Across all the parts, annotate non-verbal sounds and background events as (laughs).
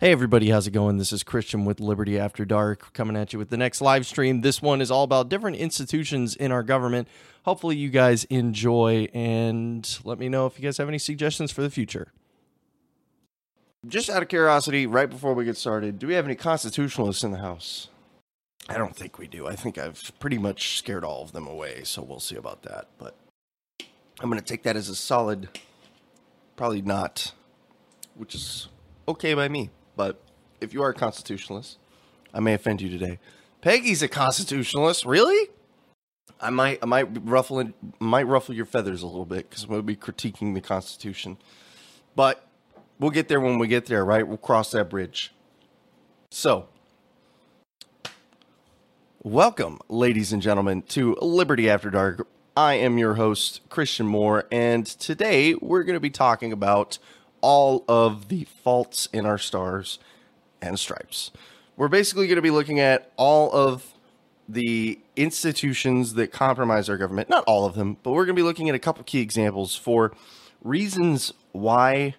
Hey everybody, how's it going? This is Christian with Liberty After Dark coming at you with the next live stream. This one is all about different institutions in our government. Hopefully you guys enjoy and let me know if you guys have any suggestions for the future. Just out of curiosity, right before we get started, do we have any constitutionalists in the house? I don't think we do. I think I've pretty much scared all of them away, so we'll see about that. But I'm going to take that as a solid, probably not, which is okay by me. But if you are a constitutionalist, I may offend you today. Peggy's a constitutionalist, really? I might, I might ruffle, might ruffle your feathers a little bit because we'll be critiquing the Constitution. But we'll get there when we get there, right? We'll cross that bridge. So, welcome, ladies and gentlemen, to Liberty After Dark. I am your host, Christian Moore, and today we're going to be talking about all of the faults in our stars and stripes. We're basically going to be looking at all of the institutions that compromise our government. Not all of them, but we're going to be looking at a couple key examples for reasons why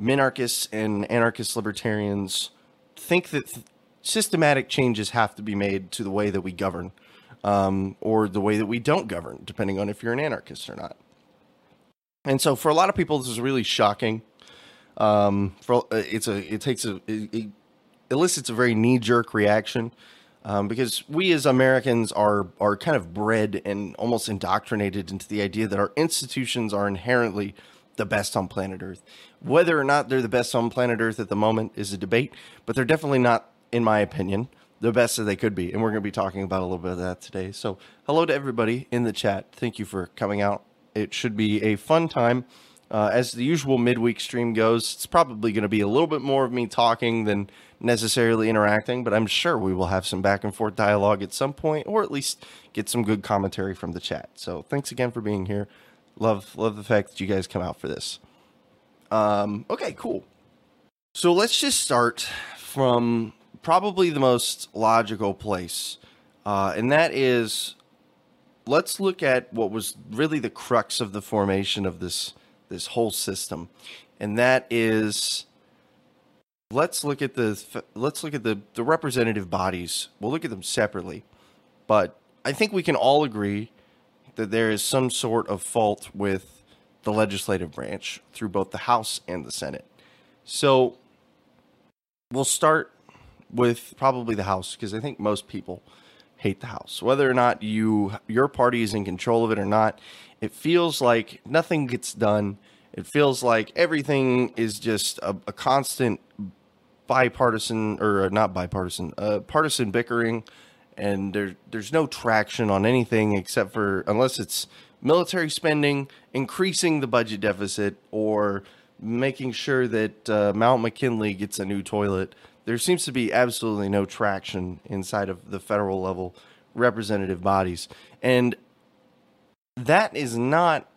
minarchists and anarchist libertarians think that th- systematic changes have to be made to the way that we govern um, or the way that we don't govern, depending on if you're an anarchist or not. And so, for a lot of people, this is really shocking. Um, for uh, it's a it takes a it, it elicits a very knee jerk reaction um, because we as Americans are are kind of bred and almost indoctrinated into the idea that our institutions are inherently the best on planet Earth. Whether or not they're the best on planet Earth at the moment is a debate, but they're definitely not, in my opinion, the best that they could be. And we're going to be talking about a little bit of that today. So, hello to everybody in the chat. Thank you for coming out. It should be a fun time. Uh, as the usual midweek stream goes, it's probably going to be a little bit more of me talking than necessarily interacting, but I'm sure we will have some back and forth dialogue at some point, or at least get some good commentary from the chat. So thanks again for being here. Love love the fact that you guys come out for this. Um, okay, cool. So let's just start from probably the most logical place, uh, and that is let's look at what was really the crux of the formation of this this whole system, and that is let's look at the let's look at the the representative bodies. We'll look at them separately, but I think we can all agree that there is some sort of fault with the legislative branch through both the House and the Senate. So we'll start with probably the House because I think most people hate the House. Whether or not you your party is in control of it or not, it feels like nothing gets done. It feels like everything is just a, a constant bipartisan or uh, not bipartisan, uh, partisan bickering, and there there's no traction on anything except for unless it's military spending, increasing the budget deficit, or making sure that uh, Mount McKinley gets a new toilet. There seems to be absolutely no traction inside of the federal level representative bodies, and that is not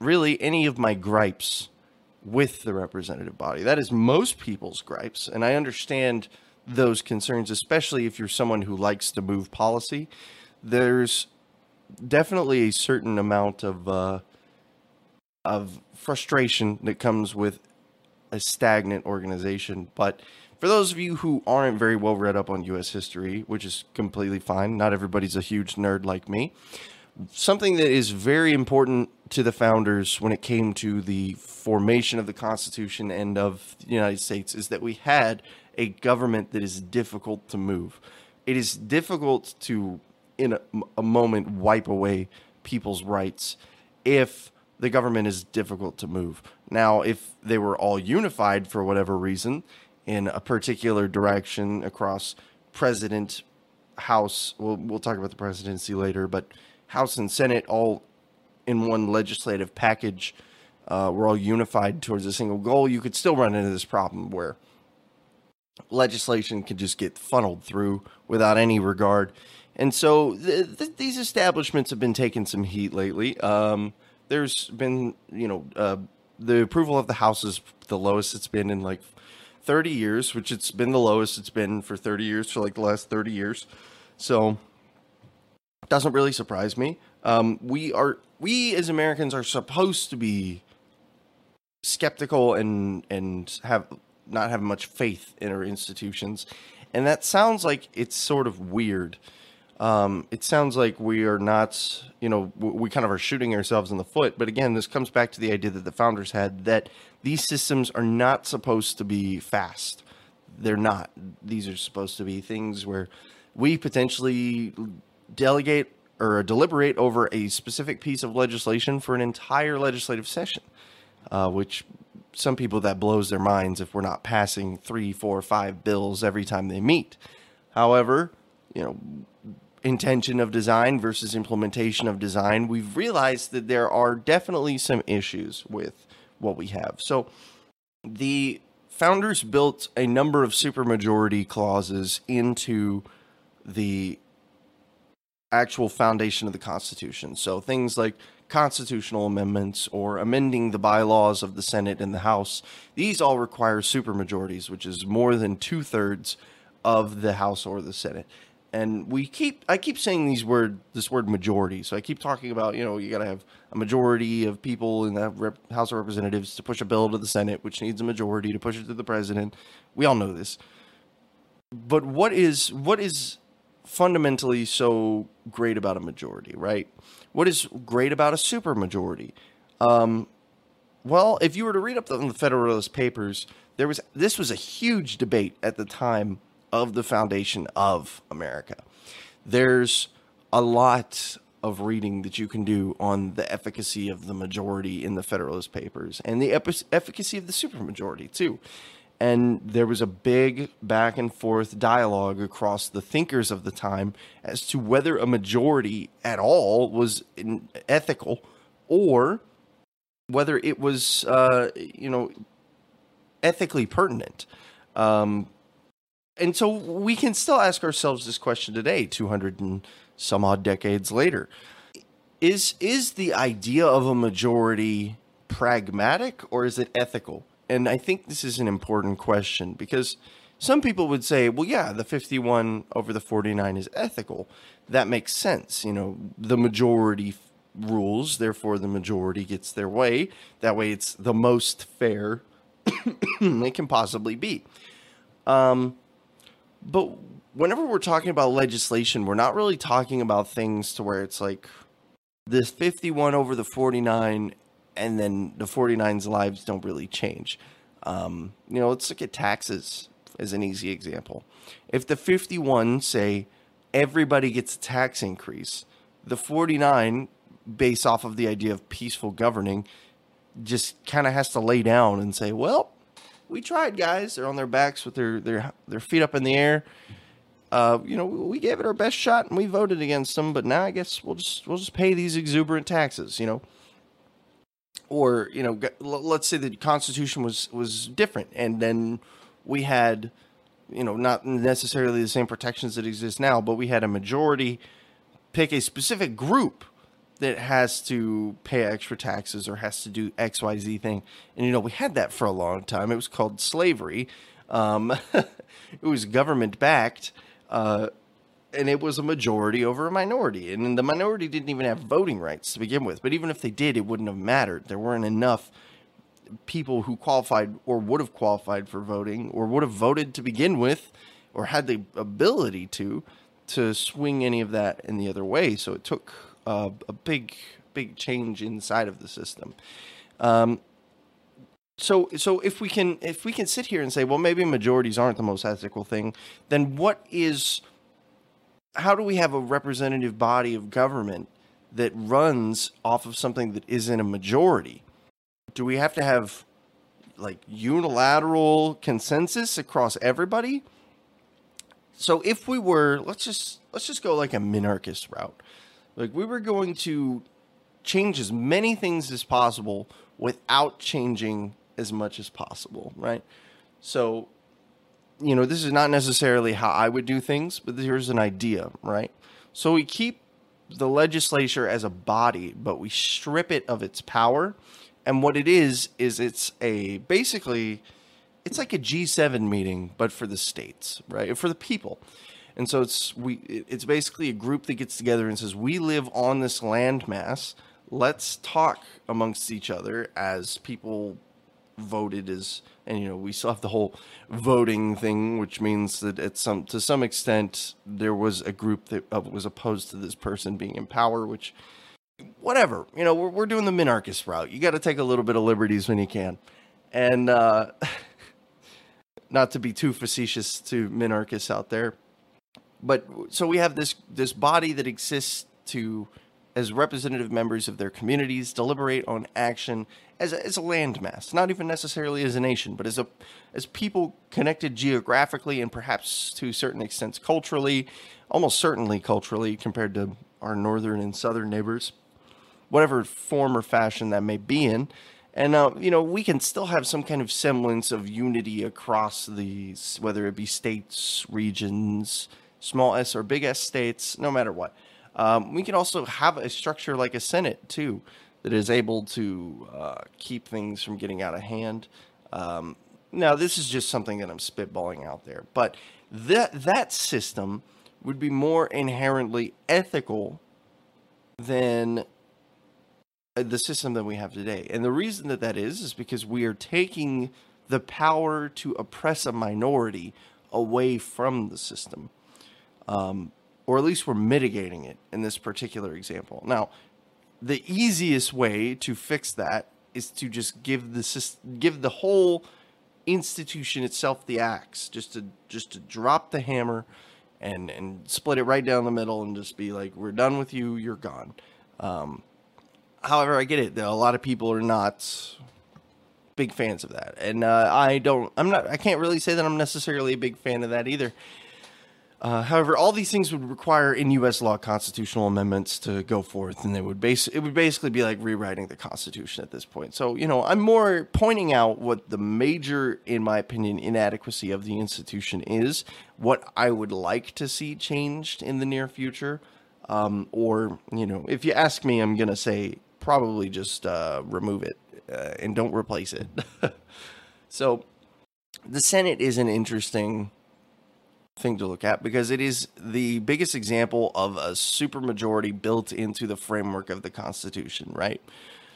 really any of my gripes with the representative body. That is most people's gripes, and I understand those concerns, especially if you're someone who likes to move policy. There's definitely a certain amount of uh, of frustration that comes with a stagnant organization, but for those of you who aren't very well read up on U.S. history, which is completely fine, not everybody's a huge nerd like me something that is very important to the founders when it came to the formation of the Constitution and of the United States is that we had a government that is difficult to move. It is difficult to, in a, a moment, wipe away people's rights if the government is difficult to move. Now, if they were all unified for whatever reason in a particular direction across president, House, we'll, we'll talk about the presidency later, but House and Senate all in one legislative package uh, we're all unified towards a single goal, you could still run into this problem where legislation could just get funneled through without any regard. And so th- th- these establishments have been taking some heat lately. Um, there's been, you know, uh, the approval of the House is the lowest it's been in like 30 years, which it's been the lowest it's been for 30 years, for like the last 30 years. So doesn't really surprise me. Um, we are we as Americans are supposed to be skeptical and and have not have much faith in our institutions. And that sounds like it's sort of weird. Um, it sounds like we are not, you know, we kind of are shooting ourselves in the foot. But again, this comes back to the idea that the founders had that these systems are not supposed to be fast. They're not. These are supposed to be things where we potentially delegate or deliberate over a specific piece of legislation for an entire legislative session, uh, which some people that blows their minds if we're not passing three, four, five bills every time they meet. However, you know, intention of design versus implementation of design, we've realized that there are definitely some issues with what we have. So the founders built a number of supermajority clauses into the actual foundation of the Constitution. So things like constitutional amendments or amending the bylaws of the Senate and the House, these all require supermajorities, which is more than two thirds of the House or the Senate. And we keep, I keep saying these word, this word majority. So I keep talking about, you know, you got to have a majority of people in the Rep- House of Representatives to push a bill to the Senate, which needs a majority to push it to the president. We all know this. But what is, what is fundamentally so great about a majority, right? What is great about a supermajority? Um, well, if you were to read up on the Federalist Papers, there was this was a huge debate at the time of the foundation of America. There's a lot of reading that you can do on the efficacy of the majority in the Federalist Papers and the efficacy of the supermajority too and there was a big back and forth dialogue across the thinkers of the time as to whether a majority at all was ethical or whether it was uh, you know ethically pertinent um, and so we can still ask ourselves this question today 200 and some odd decades later is is the idea of a majority pragmatic or is it ethical and I think this is an important question because some people would say, well, yeah, the 51 over the 49 is ethical. That makes sense. You know, the majority rules, therefore the majority gets their way. That way it's the most fair (coughs) it can possibly be. Um, but whenever we're talking about legislation, we're not really talking about things to where it's like this 51 over the 49 and then the 49's lives don't really change. Um, you know, let's look at taxes as an easy example. If the 51 say everybody gets a tax increase, the 49, based off of the idea of peaceful governing, just kind of has to lay down and say, well, we tried, guys. They're on their backs with their, their, their feet up in the air. Uh, you know, we gave it our best shot and we voted against them, but now I guess we'll just we'll just pay these exuberant taxes. You know, or you know, let's say the Constitution was was different, and then we had, you know, not necessarily the same protections that exist now, but we had a majority pick a specific group that has to pay extra taxes or has to do X Y Z thing, and you know, we had that for a long time. It was called slavery. Um, (laughs) it was government backed. Uh, and it was a majority over a minority. And the minority didn't even have voting rights to begin with. But even if they did, it wouldn't have mattered. There weren't enough people who qualified or would have qualified for voting or would have voted to begin with or had the ability to to swing any of that in the other way. So it took a big big change inside of the system. Um, so so if we can if we can sit here and say, well, maybe majorities aren't the most ethical thing, then what is how do we have a representative body of government that runs off of something that isn't a majority? Do we have to have like unilateral consensus across everybody? So if we were, let's just let's just go like a minarchist route. Like we were going to change as many things as possible without changing as much as possible, right? So you know, this is not necessarily how I would do things, but here's an idea, right? So we keep the legislature as a body, but we strip it of its power. And what it is is it's a basically it's like a G7 meeting but for the states, right? For the people. And so it's we it's basically a group that gets together and says we live on this landmass. Let's talk amongst each other as people voted as, and you know, we still have the whole voting thing, which means that at some to some extent there was a group that uh, was opposed to this person being in power, which whatever, you know, we're we're doing the minarchist route. You got to take a little bit of liberties when you can, and uh, (laughs) not to be too facetious to minarchists out there, but so we have this this body that exists to as representative members of their communities deliberate on action as a, as a landmass, not even necessarily as a nation, but as a as people connected geographically and perhaps to certain extents culturally, almost certainly culturally compared to our northern and southern neighbors, whatever form or fashion that may be in. And uh, you know, we can still have some kind of semblance of unity across these, whether it be states, regions, small s or big s states, no matter what. Um, we can also have a structure like a Senate too, that is able to uh, keep things from getting out of hand. Um, now, this is just something that I'm spitballing out there, but that that system would be more inherently ethical than uh, the system that we have today. And the reason that that is is because we are taking the power to oppress a minority away from the system. Um, or at least we're mitigating it in this particular example. Now, the easiest way to fix that is to just give the give the whole institution itself the axe, just to just to drop the hammer and and split it right down the middle and just be like, we're done with you, you're gone. Um, however, I get it. A lot of people are not big fans of that, and uh, I don't. I'm not. I can't really say that I'm necessarily a big fan of that either. Uh, however, all these things would require in U.S. law constitutional amendments to go forth, and they would base it would basically be like rewriting the Constitution at this point. So, you know, I'm more pointing out what the major, in my opinion, inadequacy of the institution is, what I would like to see changed in the near future, um, or you know, if you ask me, I'm gonna say probably just uh, remove it uh, and don't replace it. (laughs) so, the Senate is an interesting thing to look at because it is the biggest example of a supermajority built into the framework of the Constitution, right?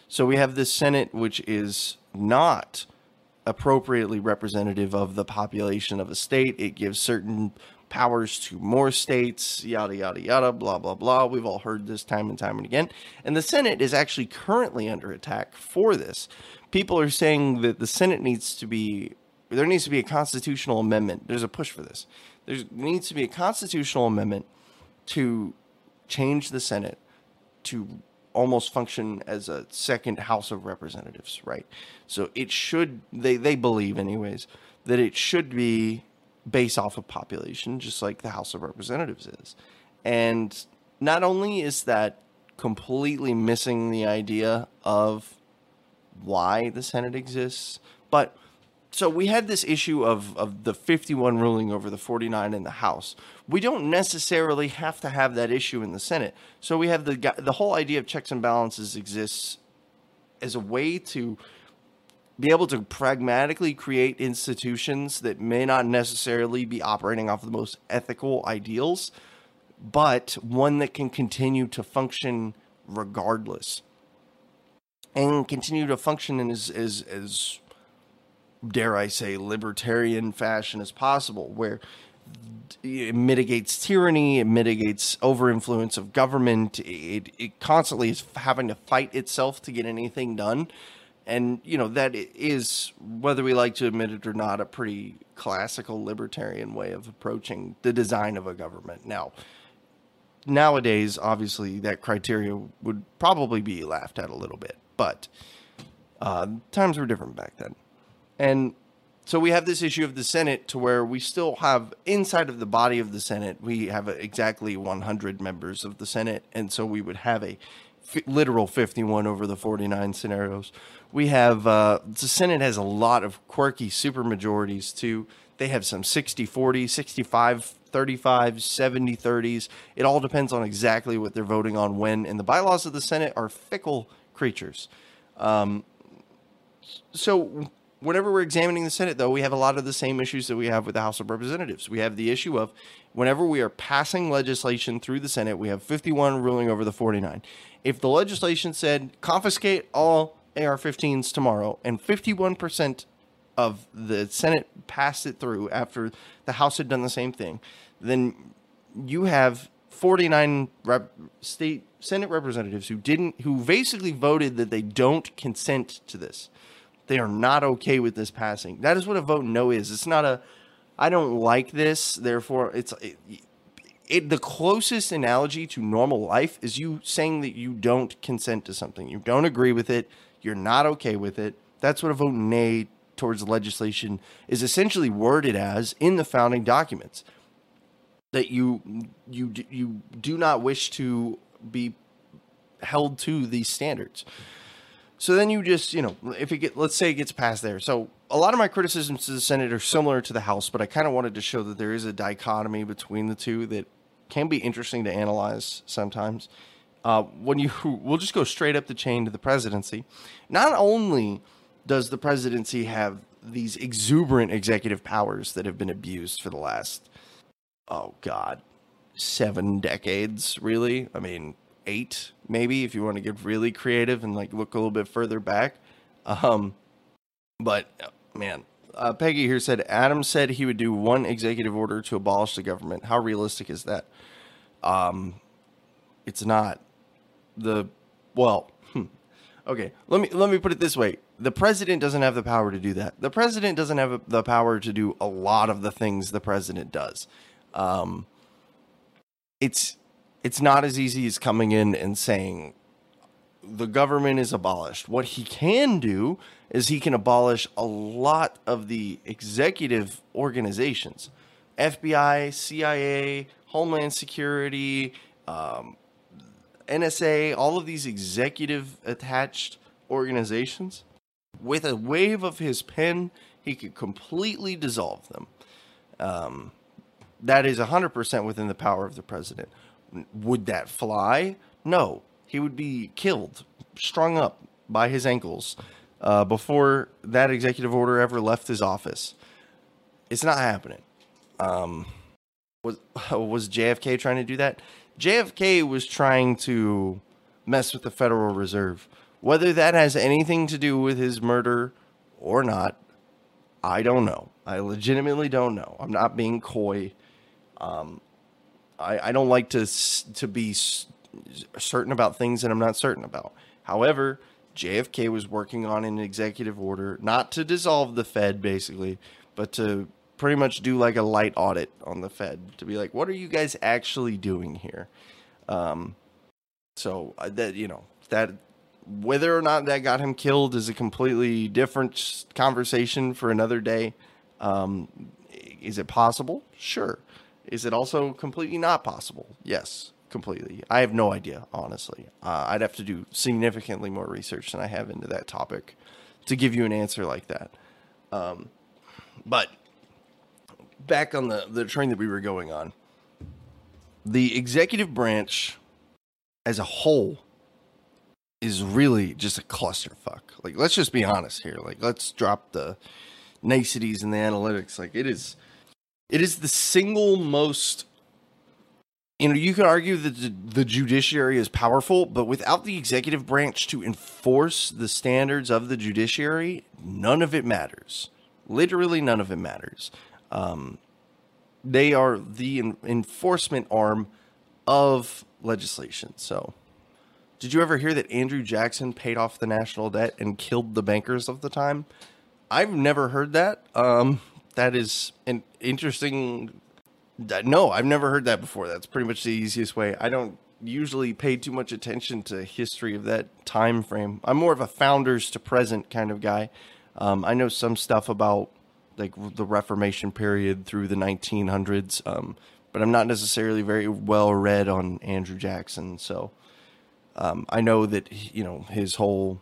So we have the Senate, which is not appropriately representative of the population of a state. It gives certain powers to more states, yada, yada, yada, blah, blah, blah. We've all heard this time and time and again. And the Senate is actually currently under attack for this. People are saying that the Senate needs to be, there needs to be a constitutional amendment. There's a push for this there needs to be a constitutional amendment to change the Senate to almost function as a second House of Representatives, right? So it should they they believe anyways that it should be based off of population, just like the House of Representatives is. And not only is that completely missing the idea of why the Senate exists, but so we had this issue of, of the 51 ruling over the 49 in the House. We don't necessarily have to have that issue in the Senate. So we have the the whole idea of checks and balances exists as a way to be able to pragmatically create institutions that may not necessarily be operating off the most ethical ideals, but one that can continue to function regardless and continue to function in as as, as dare I say, libertarian fashion as possible, where it mitigates tyranny, it mitigates overinfluence of government, it, it constantly is having to fight itself to get anything done. And, you know, that is, whether we like to admit it or not, a pretty classical libertarian way of approaching the design of a government. Now, nowadays, obviously, that criteria would probably be laughed at a little bit, but uh, times were different back then. And so we have this issue of the Senate to where we still have inside of the body of the Senate, we have exactly 100 members of the Senate. And so we would have a f- literal 51 over the 49 scenarios. We have, uh, the Senate has a lot of quirky supermajorities too. They have some 60 40, 65 35, 70 30s. It all depends on exactly what they're voting on when. And the bylaws of the Senate are fickle creatures. Um, so whenever we're examining the Senate, though, we have a lot of the same issues that we have with the House of Representatives. We have the issue of whenever we are passing legislation through the Senate, we have 51 ruling over the 49. If the legislation said confiscate all AR-15s tomorrow, and 51% of the Senate passed it through after the House had done the same thing, then you have 49 rep- state Senate representatives who didn't, who basically voted that they don't consent to this. They are not okay with this passing. That is what a vote no is. It's not a, I don't like this, therefore it's. It, it, the closest analogy to normal life is you saying that you don't consent to something. You don't agree with it. You're not okay with it. That's what a vote nay towards legislation is essentially worded as in the founding documents. That you you you do not wish to be held to these standards. So then you just, you know, if it get, let's say it gets passed there. So a lot of my criticisms to the Senate are similar to the House, but I kind of wanted to show that there is a dichotomy between the two that can be interesting to analyze sometimes. Uh, when you, (laughs) we'll just go straight up the chain to the presidency. Not only does the presidency have these exuberant executive powers that have been abused for the last, oh God, seven decades, really. I mean, eight, maybe, if you want to get really creative and like look a little bit further back. Um, but man, uh, Peggy here said Adam said he would do one executive order to abolish the government. How realistic is that? Um, it's not the well. Hmm. Okay, let me let me put it this way: the president doesn't have the power to do that. The president doesn't have the power to do a lot of the things the president does. Um, it's it's not as easy as coming in and saying the government is abolished. What he can do is he can abolish a lot of the executive organizations FBI, CIA, Homeland Security, um, NSA, all of these executive attached organizations. With a wave of his pen, he could completely dissolve them. Um, that is 100% within the power of the president. Would that fly? No. He would be killed, strung up by his ankles uh, before that executive order ever left his office. It's not happening. Um, was (laughs) was JFK trying to do that? JFK was trying to mess with the Federal Reserve. Whether that has anything to do with his murder or not, I don't know. I legitimately don't know. I'm not being coy. Um, I, I don't like to to be certain about things that I'm not certain about. However, JFK was working on an executive order not to dissolve the Fed, basically, but to pretty much do like a light audit on the Fed to be like, what are you guys actually doing here? Um, so uh, that you know that whether or not that got him killed is a completely different conversation for another day. Um, is it possible? Sure. Is it also completely not possible? Yes, completely. I have no idea, honestly. Uh, I'd have to do significantly more research than I have into that topic to give you an answer like that. Um, but back on the, the train that we were going on, the executive branch as a whole is really just a clusterfuck. Like, let's just be honest here. Like, let's drop the niceties and the analytics. Like, it is it is the single most you know, you could argue that the judiciary is powerful, but without the executive branch to enforce the standards of the judiciary, none of it matters. Literally, none of it matters. Um, they are the enforcement arm of legislation. So, did you ever hear that Andrew Jackson paid off the national debt and killed the bankers of the time? I've never heard that. Um, that is an interesting. No, I've never heard that before. That's pretty much the easiest way. I don't usually pay too much attention to history of that time frame. I'm more of a founders to present kind of guy. Um, I know some stuff about like the Reformation period through the 1900s, um, but I'm not necessarily very well read on Andrew Jackson. So um, I know that you know his whole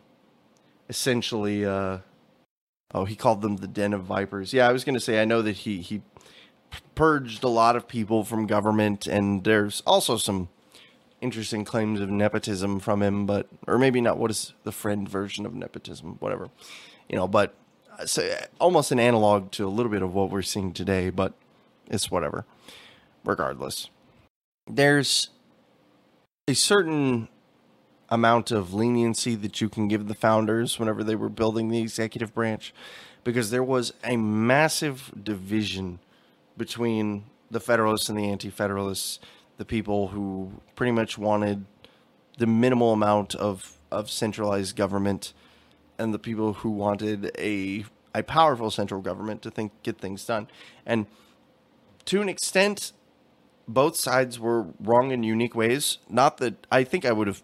essentially. Uh, Oh, he called them the den of vipers. Yeah, I was going to say I know that he he purged a lot of people from government, and there's also some interesting claims of nepotism from him, but or maybe not. What is the friend version of nepotism? Whatever, you know. But uh, so, almost an analog to a little bit of what we're seeing today, but it's whatever. Regardless, there's a certain amount of leniency that you can give the founders whenever they were building the executive branch because there was a massive division between the Federalists and the Anti Federalists, the people who pretty much wanted the minimal amount of, of centralized government, and the people who wanted a a powerful central government to think get things done. And to an extent, both sides were wrong in unique ways. Not that I think I would have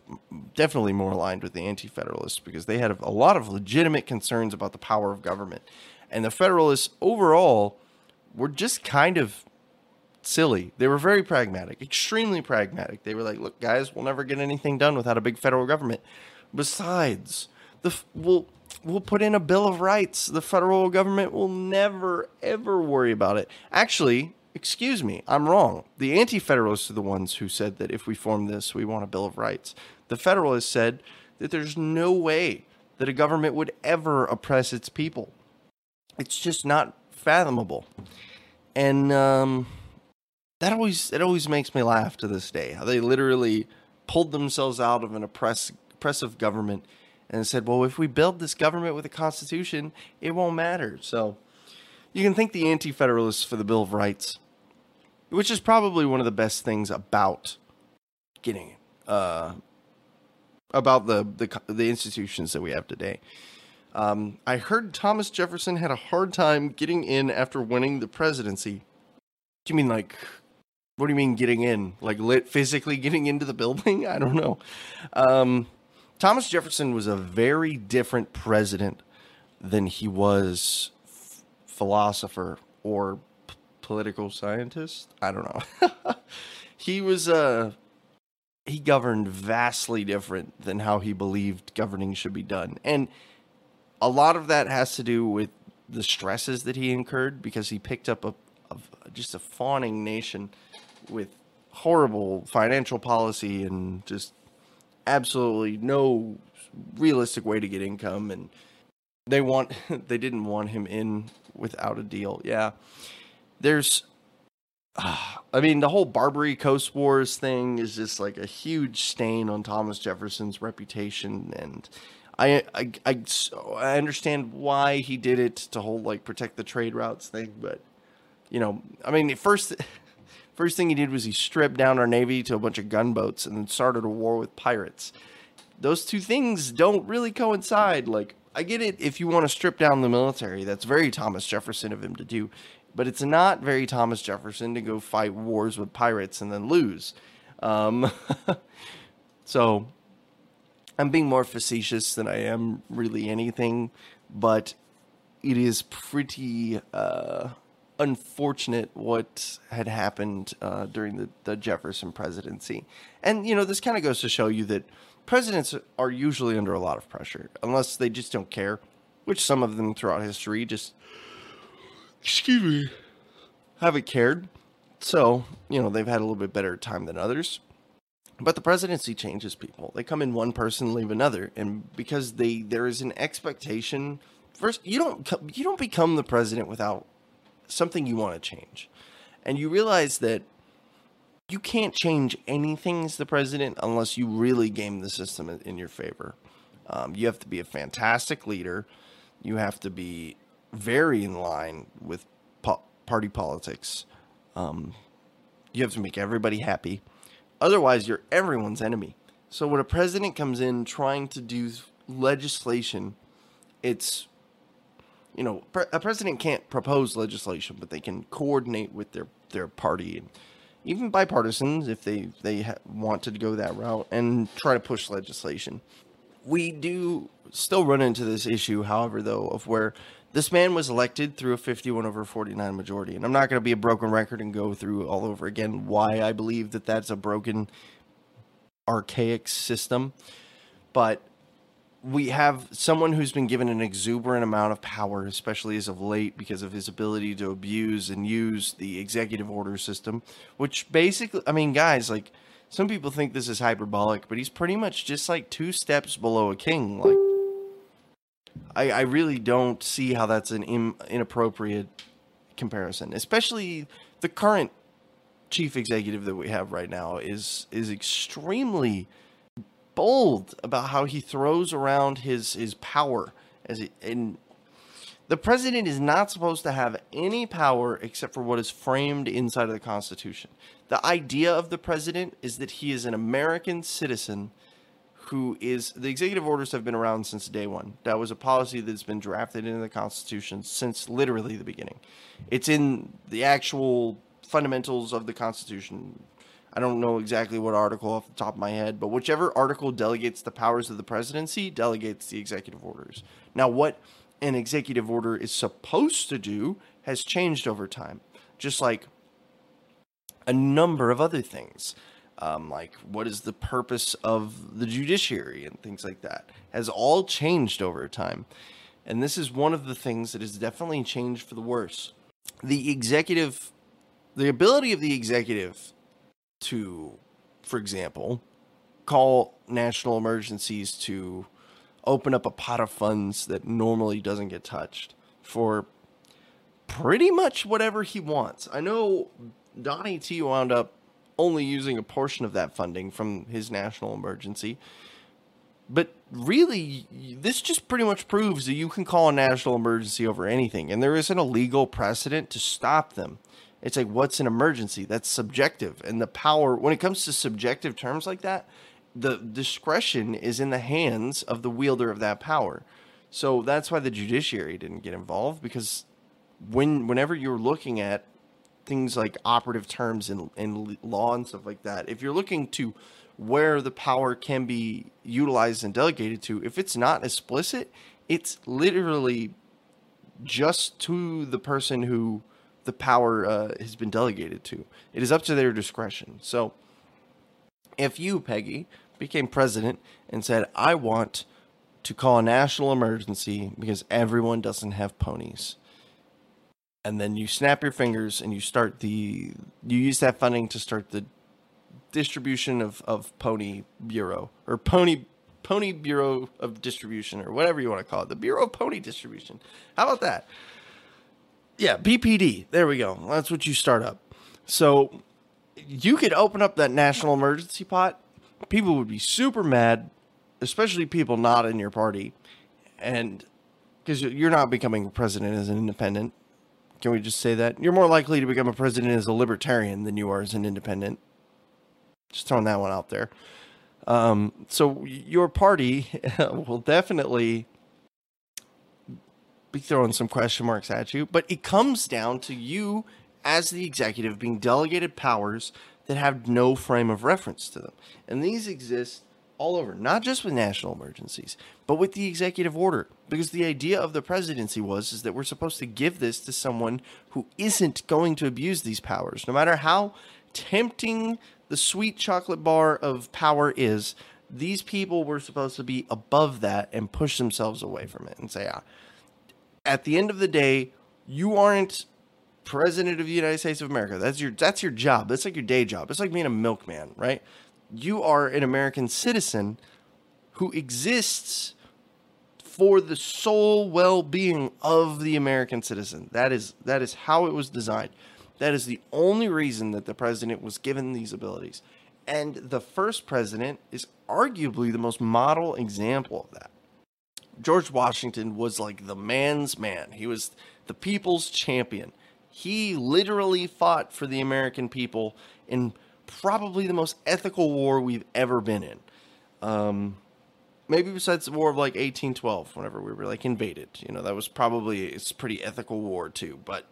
definitely more aligned with the Anti Federalists because they had a lot of legitimate concerns about the power of government. And the Federalists overall were just kind of silly. They were very pragmatic, extremely pragmatic. They were like, look, guys, we'll never get anything done without a big federal government. Besides, the we'll, we'll put in a Bill of Rights. The federal government will never, ever worry about it. Actually, excuse me, I'm wrong. The Anti Federalists are the ones who said that if we form this, we want a Bill of Rights. The Federalists said that there's no way that a government would ever oppress its people. It's just not fathomable. And um, that always it always makes me laugh to this day. How they literally pulled themselves out of an oppress, oppressive government and said, "Well, if we build this government with a constitution, it won't matter." So you can thank the Anti-Federalists for the Bill of Rights, which is probably one of the best things about getting uh, about the, the the institutions that we have today. Um, I heard Thomas Jefferson had a hard time getting in after winning the presidency. Do you mean like? What do you mean getting in? Like lit physically getting into the building? (laughs) I don't know. Um, Thomas Jefferson was a very different president than he was f- philosopher or political scientist. I don't know. (laughs) he was uh he governed vastly different than how he believed governing should be done. And a lot of that has to do with the stresses that he incurred because he picked up a, a just a fawning nation with horrible financial policy and just absolutely no realistic way to get income and they want (laughs) they didn't want him in without a deal yeah there's (sighs) i mean the whole barbary coast wars thing is just like a huge stain on thomas jefferson's reputation and I, I, I, I understand why he did it to hold like protect the trade routes thing, but you know, I mean, first, (laughs) first thing he did was he stripped down our navy to a bunch of gunboats and then started a war with pirates. Those two things don't really coincide. Like, I get it if you want to strip down the military, that's very Thomas Jefferson of him to do, but it's not very Thomas Jefferson to go fight wars with pirates and then lose. Um, (laughs) so I'm being more facetious than I am really anything, but it is pretty uh, unfortunate what had happened uh, during the, the Jefferson presidency. And, you know, this kind of goes to show you that presidents are usually under a lot of pressure, unless they just don't care, which some of them throughout history just, excuse me, haven't cared. So, you know, they've had a little bit better time than others. But the presidency changes people. They come in one person, leave another, and because they there is an expectation. First, you don't you don't become the president without something you want to change, and you realize that you can't change anything as the president unless you really game the system in your favor. Um, you have to be a fantastic leader. You have to be very in line with po- party politics. Um, you have to make everybody happy Otherwise, you're everyone's enemy. So when a president comes in trying to do legislation, it's you know a president can't propose legislation, but they can coordinate with their their party and even bipartisans if they they ha- want to go that route and try to push legislation. We do still run into this issue, however, though, of where this man was elected through a 51 over 49 majority. And I'm not going to be a broken record and go through all over again why I believe that that's a broken, archaic system. But we have someone who's been given an exuberant amount of power, especially as of late, because of his ability to abuse and use the executive order system, which basically, I mean, guys, like, some people think this is hyperbolic, but he's pretty much just like two steps below a king. Like, I, I really don't see how that's an in, inappropriate comparison, especially the current chief executive that we have right now is is extremely bold about how he throws around his his power as it, and the president is not supposed to have any power except for what is framed inside of the Constitution. The idea of the president is that he is an American citizen who is the executive orders have been around since day one. That was a policy that's been drafted into the Constitution since literally the beginning. It's in the actual fundamentals of the Constitution. I don't know exactly what article off the top of my head, but whichever article delegates the powers of the presidency delegates the executive orders. Now, what an executive order is supposed to do has changed over time, just like a number of other things um, like what is the purpose of the judiciary and things like that has all changed over time. And this is one of the things that has definitely changed for the worse. The executive the ability of the executive to for example call national emergencies to open up a pot of funds that normally doesn't get touched for pretty much whatever he wants. I know donnie t wound up only using a portion of that funding from his national emergency. But really, this just pretty much proves that you can call a national emergency over anything, and there isn't a legal precedent to stop them. It's like, what's an emergency? That's subjective. And the power, when it comes to subjective terms like that, the discretion is in the hands of the wielder of that power. So that's why the judiciary didn't get involved because when whenever you're looking at things like operative terms in, in law and stuff like that, if you're looking to where the power can be utilized and delegated to, if it's not explicit, it's literally just to the person who the power uh, has been delegated to. It is up to their discretion. So if you, Peggy, became president and said, I want to call a national emergency because everyone doesn't have ponies and then you snap your fingers and you start the you use that funding to start the distribution of, of pony bureau or pony pony bureau of distribution or whatever you want to call it the bureau of pony distribution. How about that? Yeah bpd there we go that's what you start up. So you could open up that national emergency pot people would be super mad especially people not in your party and because you're not becoming president as an independent can we just say that? You're more likely to become a president as a libertarian than you are as an independent. Just throwing that one out there. Um, so your party (laughs) will definitely be throwing some question marks at you, but it comes down to you as the executive being delegated powers that have no frame of reference to them. And these exist all over, not just with national emergencies, but with the executive order. Because the idea of the presidency was is that we're supposed to give this to someone who isn't going to abuse these powers, no matter how tempting the sweet chocolate bar of power is. These people were supposed to be above that and push themselves away from it and say, ah, at the end of the day, you aren't president of the United States of America. That's your that's your job. That's like your day job. It's like being a milkman, right? You are an American citizen who exists for the sole well-being of the American citizen. That is that is how it was designed. That is the only reason that the president was given these abilities. And the first president is arguably the most model example of that. George Washington was like the man's man. He was the people's champion. He literally fought for the American people in probably the most ethical war we've ever been in. Um, maybe besides the war of like 1812, whenever we were like invaded. You know, that was probably it's pretty ethical war too. But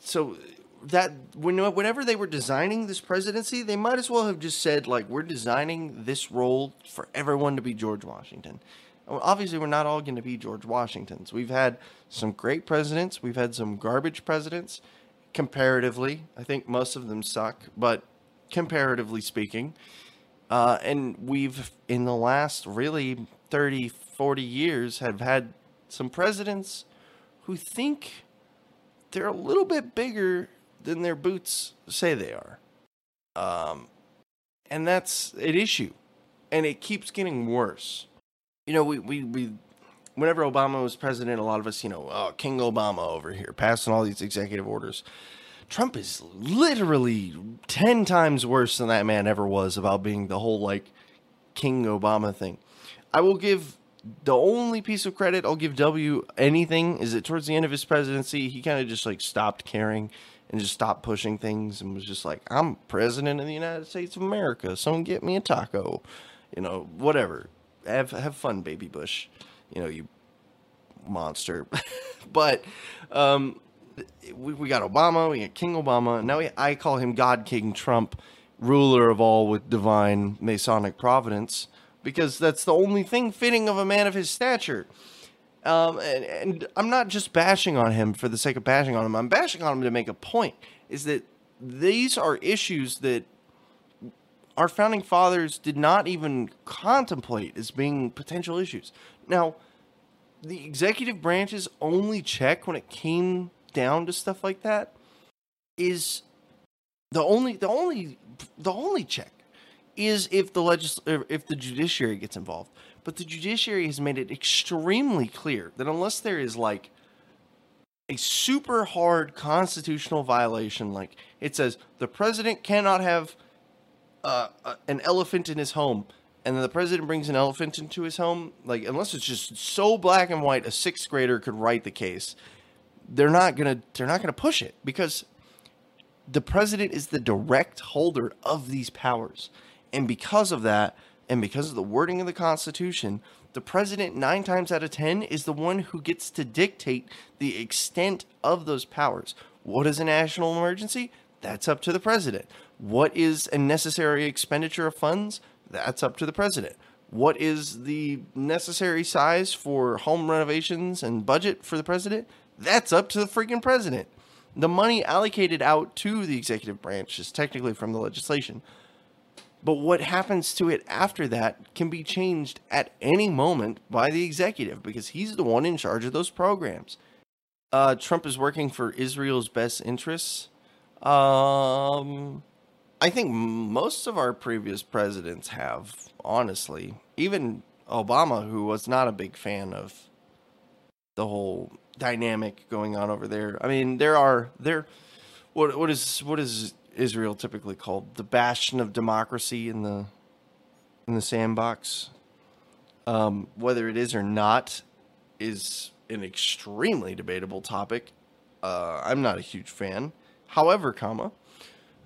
so that when whenever they were designing this presidency, they might as well have just said like we're designing this role for everyone to be George Washington. obviously, we're not all going to be George Washingtons. We've had some great presidents. We've had some garbage presidents. Comparatively, I think most of them suck, but comparatively speaking. Uh, and we've, in the last really 30, 40 years, have had some presidents who think they're a little bit bigger than their boots say they are. Um, and that's an issue. And it keeps getting worse. You know, we, we, we, whenever Obama was president, a lot of us, you know, oh, King Obama over here, passing all these executive orders. Trump is literally 10 times worse than that man ever was about being the whole like King Obama thing. I will give the only piece of credit I'll give W anything is that towards the end of his presidency, he kind of just like stopped caring and just stopped pushing things and was just like, I'm president of the United States of America. Someone get me a taco. You know, whatever. Have have fun, baby Bush. You know, you monster. (laughs) but um, we, we got Obama, we got King Obama. Now we, I call him God King Trump, ruler of all with divine Masonic providence, because that's the only thing fitting of a man of his stature. Um, and, and I'm not just bashing on him for the sake of bashing on him. I'm bashing on him to make a point. Is that these are issues that our founding fathers did not even contemplate as being potential issues. Now, the executive branch's only check when it came down to stuff like that is the only the only the only check is if the legis- if the judiciary gets involved. But the judiciary has made it extremely clear that unless there is like a super hard constitutional violation, like it says the president cannot have uh, an elephant in his home, and then the president brings an elephant into his home, like unless it's just so black and white, a sixth grader could write the case. They're not gonna they're not gonna push it because the president is the direct holder of these powers, and because of that, and because of the wording of the Constitution, the president nine times out of ten is the one who gets to dictate the extent of those powers. What is a national emergency? That's up to the president. What is a necessary expenditure of funds? That's up to the president. What is the necessary size for home renovations and budget for the president? That's up to the freaking president. The money allocated out to the executive branch is technically from the legislation. But what happens to it after that can be changed at any moment by the executive because he's the one in charge of those programs. Uh, Trump is working for Israel's best interests. Um, I think most of our previous presidents have, honestly. Even Obama, who was not a big fan of the whole dynamic going on over there. I mean, there are there what what is what is Israel typically called? The bastion of democracy in the in the sandbox. Um, whether it is or not is an extremely debatable topic. Uh, I'm not a huge fan. However, comma,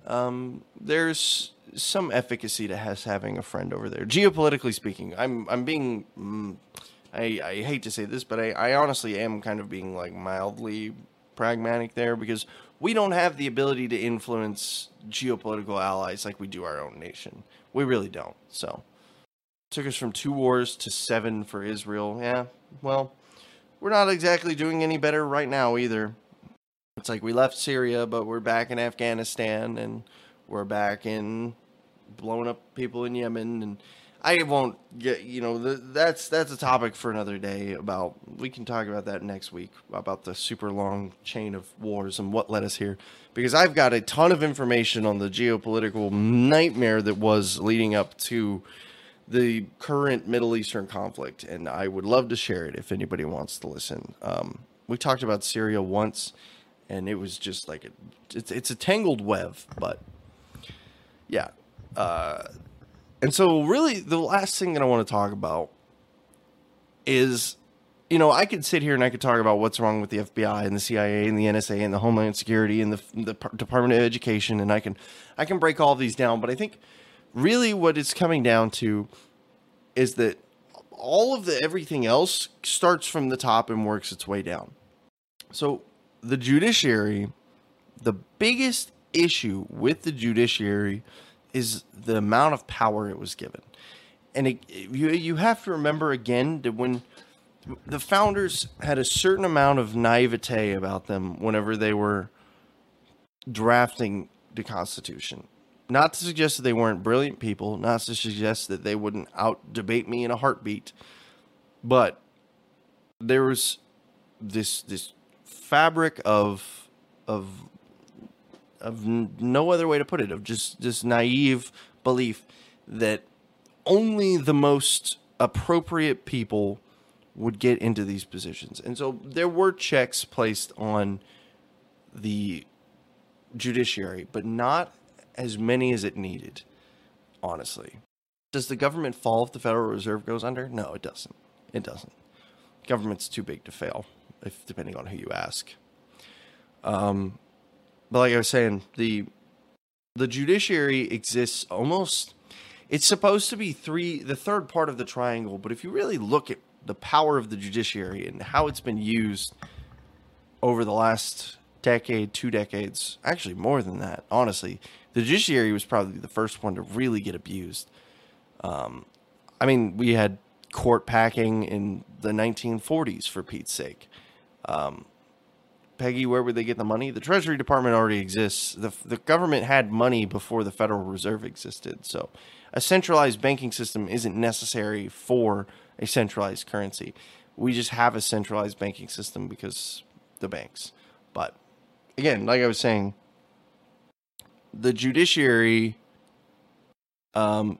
um, there's some efficacy to has having a friend over there. Geopolitically speaking, I'm I'm being mm, I, I hate to say this, but I, I honestly am kind of being like mildly pragmatic there because we don't have the ability to influence geopolitical allies like we do our own nation. We really don't. So took us from two wars to seven for Israel. Yeah, well, we're not exactly doing any better right now either. It's like we left Syria, but we're back in Afghanistan and we're back in blowing up people in Yemen and I won't get you know the, that's that's a topic for another day about we can talk about that next week about the super long chain of wars and what led us here because I've got a ton of information on the geopolitical nightmare that was leading up to the current Middle Eastern conflict and I would love to share it if anybody wants to listen. Um, we talked about Syria once and it was just like a, it's it's a tangled web, but yeah. Uh, and so, really, the last thing that I want to talk about is, you know, I could sit here and I could talk about what's wrong with the FBI and the CIA and the NSA and the Homeland Security and the, the Department of Education, and I can, I can break all these down. But I think, really, what it's coming down to is that all of the everything else starts from the top and works its way down. So, the judiciary, the biggest issue with the judiciary is the amount of power it was given. And it, you, you have to remember again that when the founders had a certain amount of naivete about them whenever they were drafting the Constitution. Not to suggest that they weren't brilliant people, not to suggest that they wouldn't out debate me in a heartbeat, but there was this this fabric of of of no other way to put it of just this naive belief that only the most appropriate people would get into these positions. And so there were checks placed on the judiciary, but not as many as it needed, honestly. Does the government fall if the Federal Reserve goes under? No, it doesn't. It doesn't. Government's too big to fail, if depending on who you ask. Um, but like I was saying, the the judiciary exists almost. It's supposed to be three, the third part of the triangle. But if you really look at the power of the judiciary and how it's been used over the last decade, two decades, actually more than that, honestly, the judiciary was probably the first one to really get abused. Um, I mean, we had court packing in the 1940s, for Pete's sake. Um, Peggy, where would they get the money? The Treasury Department already exists. The, the government had money before the Federal Reserve existed. So a centralized banking system isn't necessary for a centralized currency. We just have a centralized banking system because the banks. But again, like I was saying, the judiciary, um,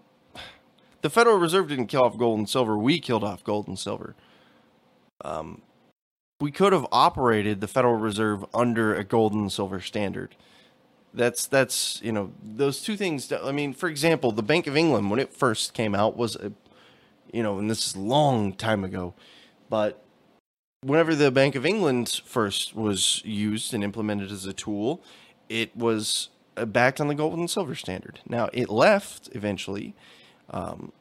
the Federal Reserve didn't kill off gold and silver. We killed off gold and silver. Um, we could have operated the Federal Reserve under a gold and silver standard. That's that's you know those two things. I mean, for example, the Bank of England when it first came out was a, you know, and this is long time ago, but whenever the Bank of England first was used and implemented as a tool, it was uh, backed on the gold and silver standard. Now it left eventually. Um,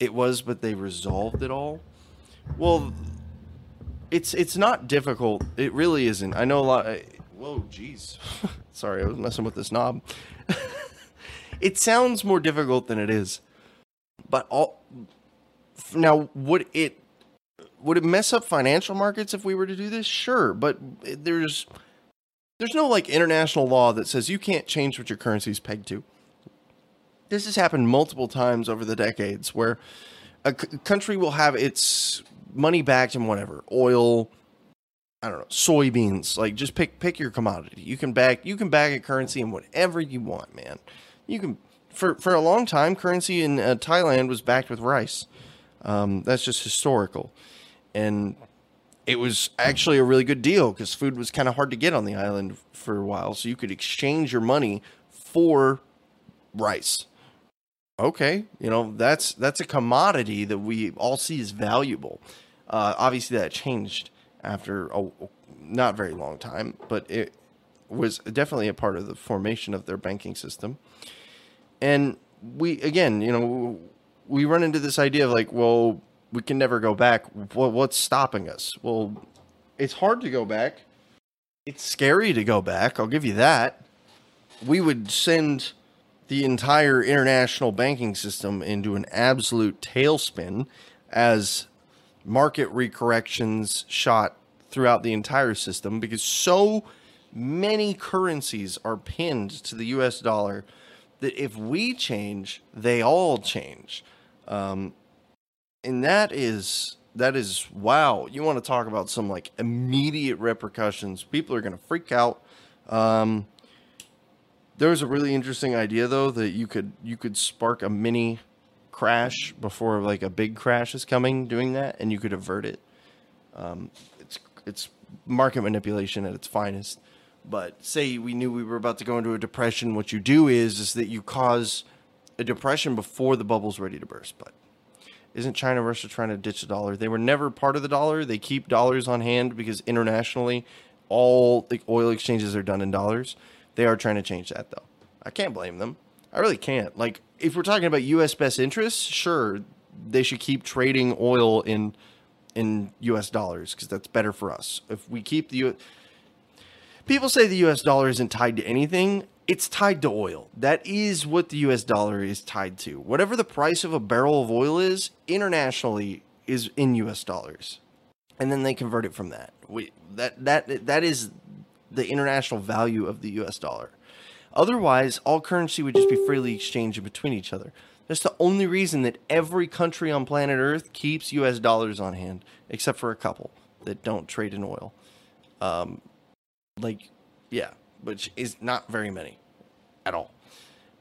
it was, but they resolved it all. Well, it's it's not difficult. It really isn't. I know a lot. I, whoa, jeez. (laughs) Sorry, I was messing with this knob. (laughs) it sounds more difficult than it is, but all now would it would it mess up financial markets if we were to do this? Sure, but there's there's no like international law that says you can't change what your currency is pegged to. This has happened multiple times over the decades where a c- country will have its money backed in whatever oil i don't know soybeans like just pick pick your commodity. You can back you can back a currency in whatever you want man. You can for for a long time currency in uh, thailand was backed with rice. Um, that's just historical. And it was actually a really good deal because food was kind of hard to get on the island for a while so you could exchange your money for rice. Okay you know that's that's a commodity that we all see as valuable uh, obviously, that changed after a not very long time, but it was definitely a part of the formation of their banking system. And we, again, you know, we run into this idea of like, well, we can never go back. Well, what's stopping us? Well, it's hard to go back. It's scary to go back. I'll give you that. We would send the entire international banking system into an absolute tailspin as market recorrections shot throughout the entire system because so many currencies are pinned to the US dollar that if we change, they all change. Um, and that is that is wow. You want to talk about some like immediate repercussions? People are going to freak out. Um, a really interesting idea though that you could you could spark a mini crash before like a big crash is coming doing that and you could avert it um, it's it's market manipulation at its finest but say we knew we were about to go into a depression what you do is is that you cause a depression before the bubble's ready to burst but isn't China Russia trying to ditch the dollar? They were never part of the dollar. They keep dollars on hand because internationally, all the oil exchanges are done in dollars. They are trying to change that though. I can't blame them. I really can't. Like, if we're talking about U.S. best interests, sure, they should keep trading oil in in U.S. dollars because that's better for us. If we keep the U. People say the U.S. dollar isn't tied to anything. It's tied to oil. That is what the U.S. dollar is tied to. Whatever the price of a barrel of oil is internationally is in U.S. dollars, and then they convert it from that. We that that that is the international value of the U.S. dollar. Otherwise, all currency would just be freely exchanged between each other. That's the only reason that every country on planet Earth keeps US dollars on hand, except for a couple that don't trade in oil. Um, like, yeah, which is not very many at all.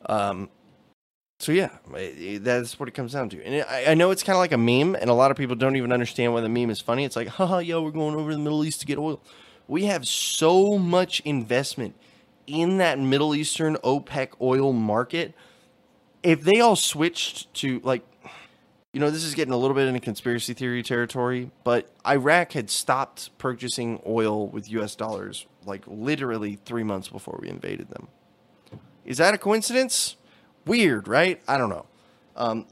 Um, so yeah, that's what it comes down to. And I, I know it's kind of like a meme, and a lot of people don't even understand why the meme is funny. It's like, haha, yo, we're going over to the Middle East to get oil. We have so much investment in that Middle Eastern OPEC oil market, if they all switched to like you know, this is getting a little bit into conspiracy theory territory, but Iraq had stopped purchasing oil with US dollars like literally 3 months before we invaded them. Is that a coincidence? Weird, right? I don't know. Um,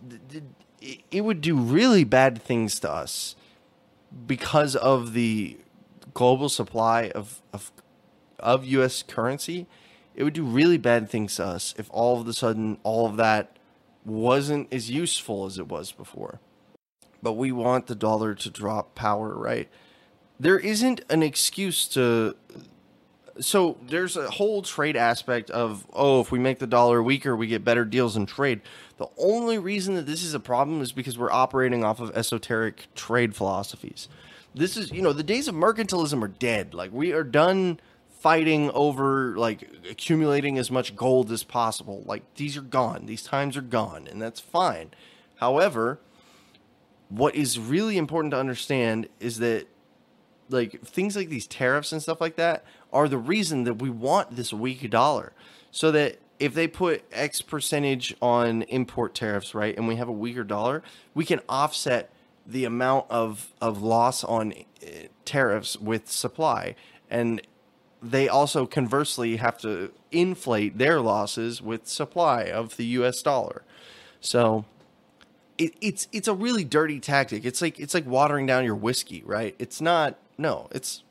it would do really bad things to us because of the global supply of, of of US currency. It would do really bad things to us if all of a sudden all of that wasn't as useful as it was before. But we want the dollar to drop power, right? There isn't an excuse to. So there's a whole trade aspect of, oh, if we make the dollar weaker, we get better deals in trade. The only reason that this is a problem is because we're operating off of esoteric trade philosophies. This is, you know, the days of mercantilism are dead. Like, we are done fighting over like accumulating as much gold as possible. Like these are gone. These times are gone, and that's fine. However, what is really important to understand is that like things like these tariffs and stuff like that are the reason that we want this weak dollar. So that if they put X percentage on import tariffs, right, and we have a weaker dollar, we can offset the amount of, of loss on eh, tariffs with supply. And they also conversely have to inflate their losses with supply of the US dollar. So it, it's it's a really dirty tactic. It's like it's like watering down your whiskey, right? It's not no, it's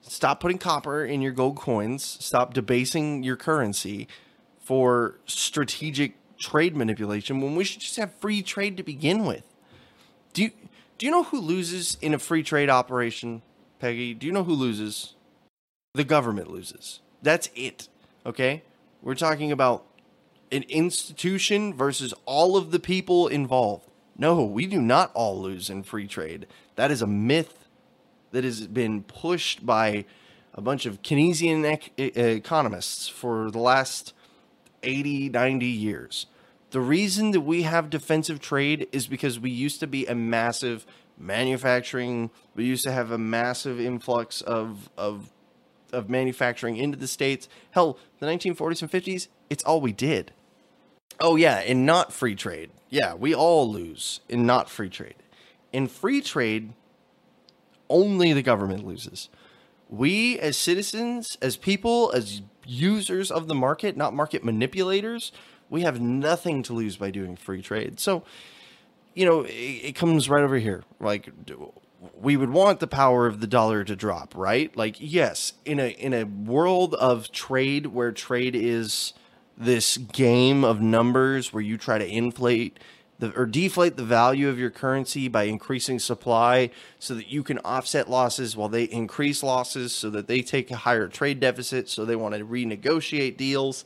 stop putting copper in your gold coins, stop debasing your currency for strategic trade manipulation when we should just have free trade to begin with. Do you do you know who loses in a free trade operation, Peggy? Do you know who loses? The government loses. That's it. Okay? We're talking about an institution versus all of the people involved. No, we do not all lose in free trade. That is a myth that has been pushed by a bunch of Keynesian ec- economists for the last 80, 90 years. The reason that we have defensive trade is because we used to be a massive manufacturing, we used to have a massive influx of, of of manufacturing into the states. Hell, the 1940s and 50s, it's all we did. Oh yeah, in not free trade. Yeah, we all lose in not free trade. In free trade, only the government loses. We as citizens, as people, as users of the market, not market manipulators, we have nothing to lose by doing free trade. So, you know, it, it comes right over here. Like we would want the power of the dollar to drop, right? Like yes, in a in a world of trade where trade is this game of numbers where you try to inflate the, or deflate the value of your currency by increasing supply so that you can offset losses while they increase losses so that they take a higher trade deficit so they want to renegotiate deals.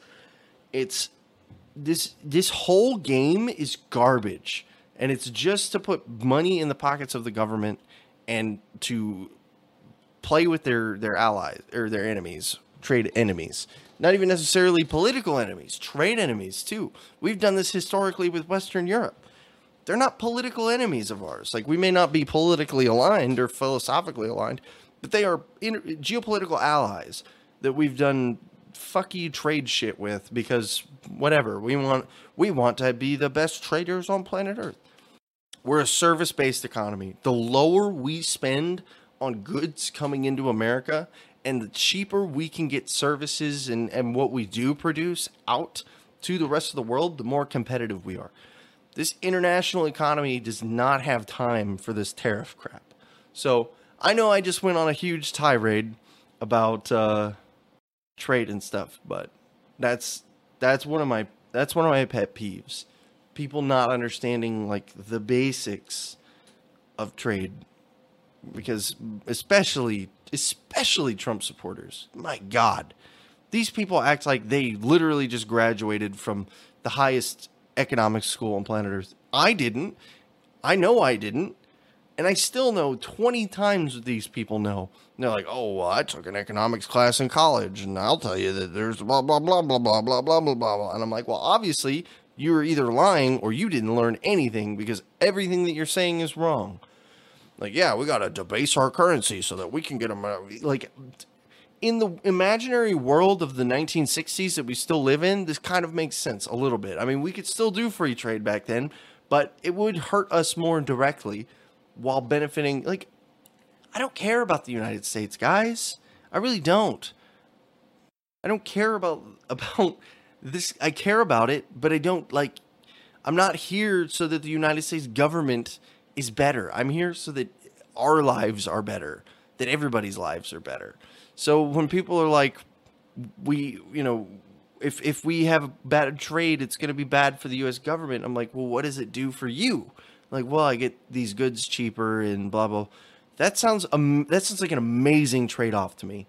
It's this this whole game is garbage and it's just to put money in the pockets of the government and to play with their their allies or their enemies, trade enemies. Not even necessarily political enemies, trade enemies too. We've done this historically with Western Europe. They're not political enemies of ours. Like we may not be politically aligned or philosophically aligned, but they are in, geopolitical allies that we've done fucky trade shit with because whatever we want we want to be the best traders on planet earth we're a service based economy. The lower we spend on goods coming into America and the cheaper we can get services and, and what we do produce out to the rest of the world, the more competitive we are. This international economy does not have time for this tariff crap. So I know I just went on a huge tirade about uh, trade and stuff, but that's that's one of my that's one of my pet peeves people not understanding like the basics of trade because especially especially Trump supporters. My god. These people act like they literally just graduated from the highest economic school on planet Earth. I didn't. I know I didn't. And I still know 20 times these people know. And they're like, oh, well, I took an economics class in college, and I'll tell you that there's blah, blah, blah, blah, blah, blah, blah, blah, blah. And I'm like, well, obviously, you are either lying or you didn't learn anything because everything that you're saying is wrong. Like, yeah, we got to debase our currency so that we can get them. Like, in the imaginary world of the 1960s that we still live in, this kind of makes sense a little bit. I mean, we could still do free trade back then, but it would hurt us more directly while benefiting. Like, I don't care about the United States, guys. I really don't. I don't care about (laughs) about this. I care about it, but I don't like. I'm not here so that the United States government is better. I'm here so that our lives are better, that everybody's lives are better. So when people are like, we, you know, if if we have a bad trade, it's going to be bad for the U.S. government. I'm like, well, what does it do for you? Like, well, I get these goods cheaper and blah blah. That sounds um, that sounds like an amazing trade off to me.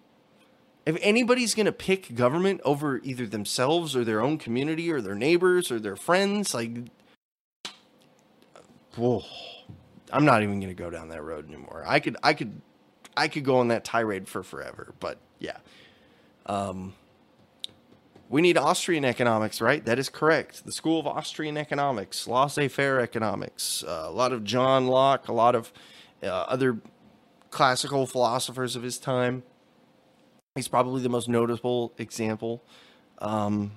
If anybody's going to pick government over either themselves or their own community or their neighbors or their friends, like, whoa, I'm not even going to go down that road anymore. I could, I could, I could go on that tirade for forever. But yeah, um, we need Austrian economics, right? That is correct. The School of Austrian Economics, laissez-faire economics, uh, a lot of John Locke, a lot of uh, other classical philosophers of his time. He's probably the most notable example. Um,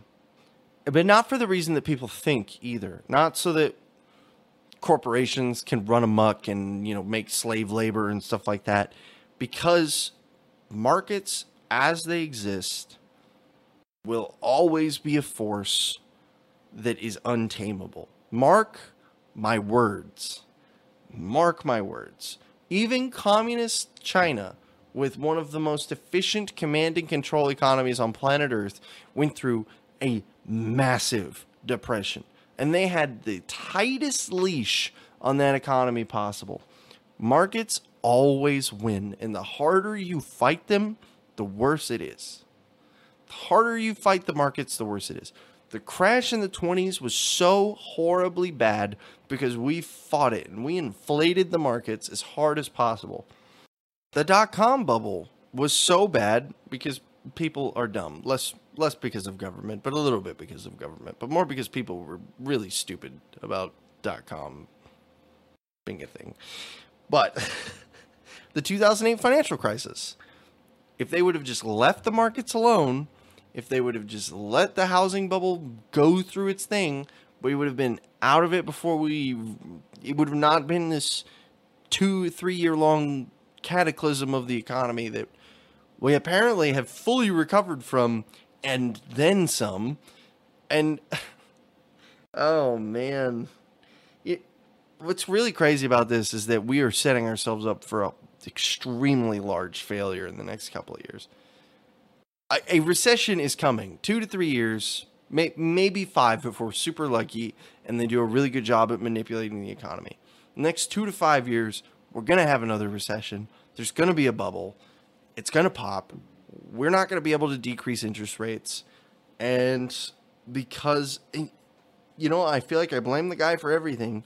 but not for the reason that people think either. Not so that corporations can run amok and, you know, make slave labor and stuff like that. Because markets as they exist will always be a force that is untamable. Mark my words. Mark my words. Even communist China with one of the most efficient command and control economies on planet Earth, went through a massive depression. And they had the tightest leash on that economy possible. Markets always win, and the harder you fight them, the worse it is. The harder you fight the markets, the worse it is. The crash in the 20s was so horribly bad because we fought it and we inflated the markets as hard as possible the dot com bubble was so bad because people are dumb. Less less because of government, but a little bit because of government, but more because people were really stupid about dot com being a thing. But (laughs) the 2008 financial crisis, if they would have just left the markets alone, if they would have just let the housing bubble go through its thing, we would have been out of it before we it would have not been this 2 3 year long cataclysm of the economy that we apparently have fully recovered from and then some. And (laughs) oh man, it, what's really crazy about this is that we are setting ourselves up for an extremely large failure in the next couple of years. A, a recession is coming, two to three years, may, maybe five if we're super lucky and they do a really good job at manipulating the economy. next two to five years, we're going to have another recession. There's going to be a bubble. It's going to pop. We're not going to be able to decrease interest rates. And because, eh, you know, I feel like I blame the guy for everything,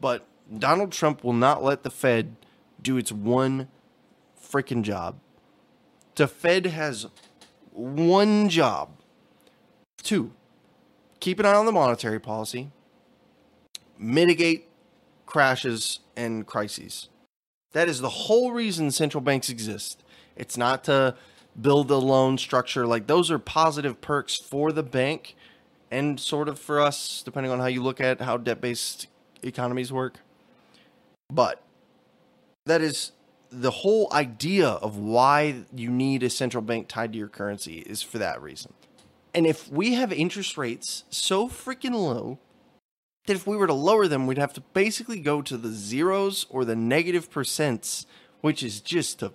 but Donald Trump will not let the Fed do its one freaking job. The Fed has one job. Two, keep an eye on the monetary policy, mitigate crashes and crises. That is the whole reason central banks exist. It's not to build a loan structure. Like those are positive perks for the bank and sort of for us, depending on how you look at how debt based economies work. But that is the whole idea of why you need a central bank tied to your currency is for that reason. And if we have interest rates so freaking low that if we were to lower them, we'd have to basically go to the zeros or the negative percents, which is just a.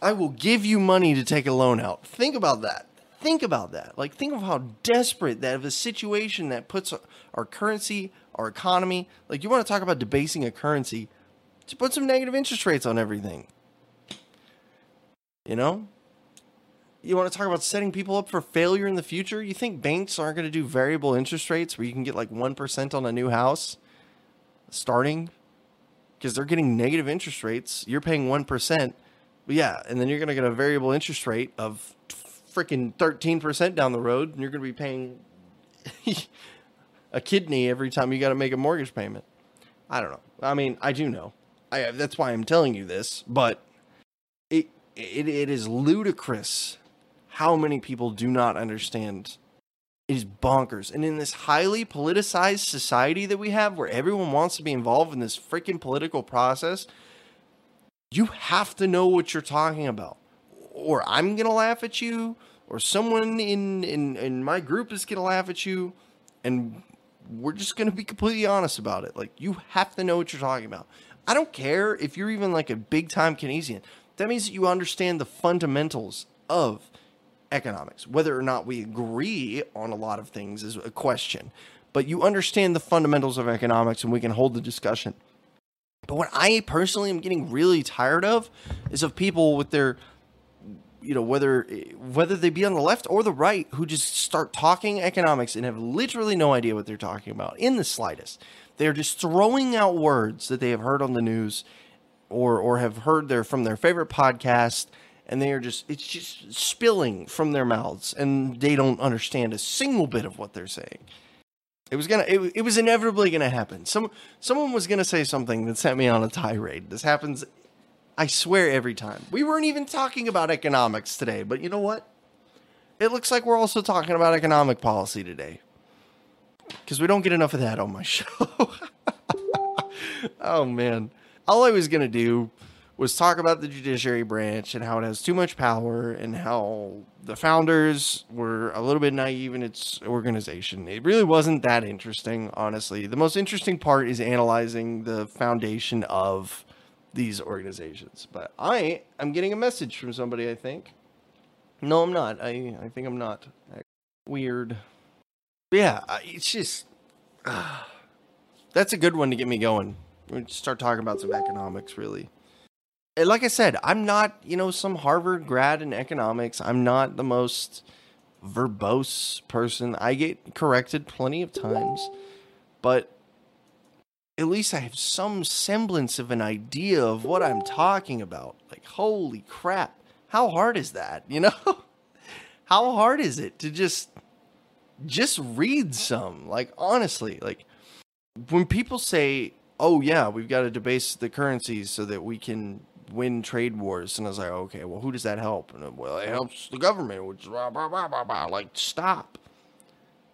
I will give you money to take a loan out. Think about that. Think about that. Like, think of how desperate that of a situation that puts our currency, our economy. Like, you want to talk about debasing a currency, to put some negative interest rates on everything. You know? You want to talk about setting people up for failure in the future? You think banks aren't going to do variable interest rates where you can get like 1% on a new house starting? Because they're getting negative interest rates. You're paying 1%. Yeah, and then you're going to get a variable interest rate of freaking 13% down the road, and you're going to be paying (laughs) a kidney every time you got to make a mortgage payment. I don't know. I mean, I do know. I, that's why I'm telling you this, but it, it, it is ludicrous how many people do not understand. It is bonkers. And in this highly politicized society that we have, where everyone wants to be involved in this freaking political process, you have to know what you're talking about. Or I'm going to laugh at you, or someone in, in, in my group is going to laugh at you. And we're just going to be completely honest about it. Like, you have to know what you're talking about. I don't care if you're even like a big time Keynesian. That means that you understand the fundamentals of economics. Whether or not we agree on a lot of things is a question, but you understand the fundamentals of economics and we can hold the discussion. But what I personally am getting really tired of is of people with their you know whether whether they be on the left or the right who just start talking economics and have literally no idea what they're talking about in the slightest. They're just throwing out words that they have heard on the news or or have heard their from their favorite podcast and they are just it's just spilling from their mouths and they don't understand a single bit of what they're saying. It was gonna it, it was inevitably gonna happen. Some someone was gonna say something that sent me on a tirade. This happens i swear every time. We weren't even talking about economics today but you know what? It looks like we're also talking about economic policy today. Because we don't get enough of that on my (laughs) show. (laughs) Oh man. All i was gonna do was talk about the judiciary branch and how it has too much power and how the founders were a little bit naive in its organization. It really wasn't that interesting, honestly. The most interesting part is analyzing the foundation of these organizations. But I am getting a message from somebody, I think. No, I'm not. I, I think I'm not. Weird. Yeah, it's just. Uh, that's a good one to get me going. We start talking about some economics, really Eh, like I said, I'm not, you know, some Harvard grad in economics. I'm not the most verbose person. I get corrected plenty of times, but at least I have some semblance of an idea of what I'm talking about. Like, holy crap. How hard is that? (laughs) You know? How hard is it to just just read some? Like honestly, like when people say, "Oh yeah, we've got to debase the currencies so that we can win trade wars. And I was like, okay, well, who does that help? And well, it helps the government, which blah, blah, blah, blah, blah. like stop.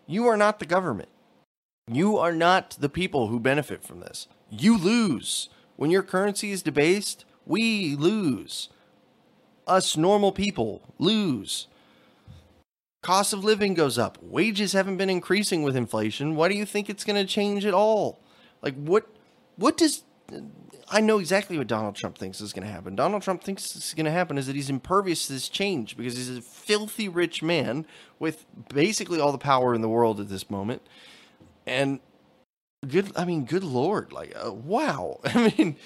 You are not the government. You are not the people who benefit from this. You lose. When your currency is debased, we lose. Us normal people lose. Cost of living goes up. Wages haven't been increasing with inflation. Why do you think it's going to change at all? Like what what does I know exactly what Donald Trump thinks is going to happen. Donald Trump thinks is going to happen is that he's impervious to this change because he's a filthy rich man with basically all the power in the world at this moment. And good, I mean, good lord, like uh, wow. (laughs) I mean,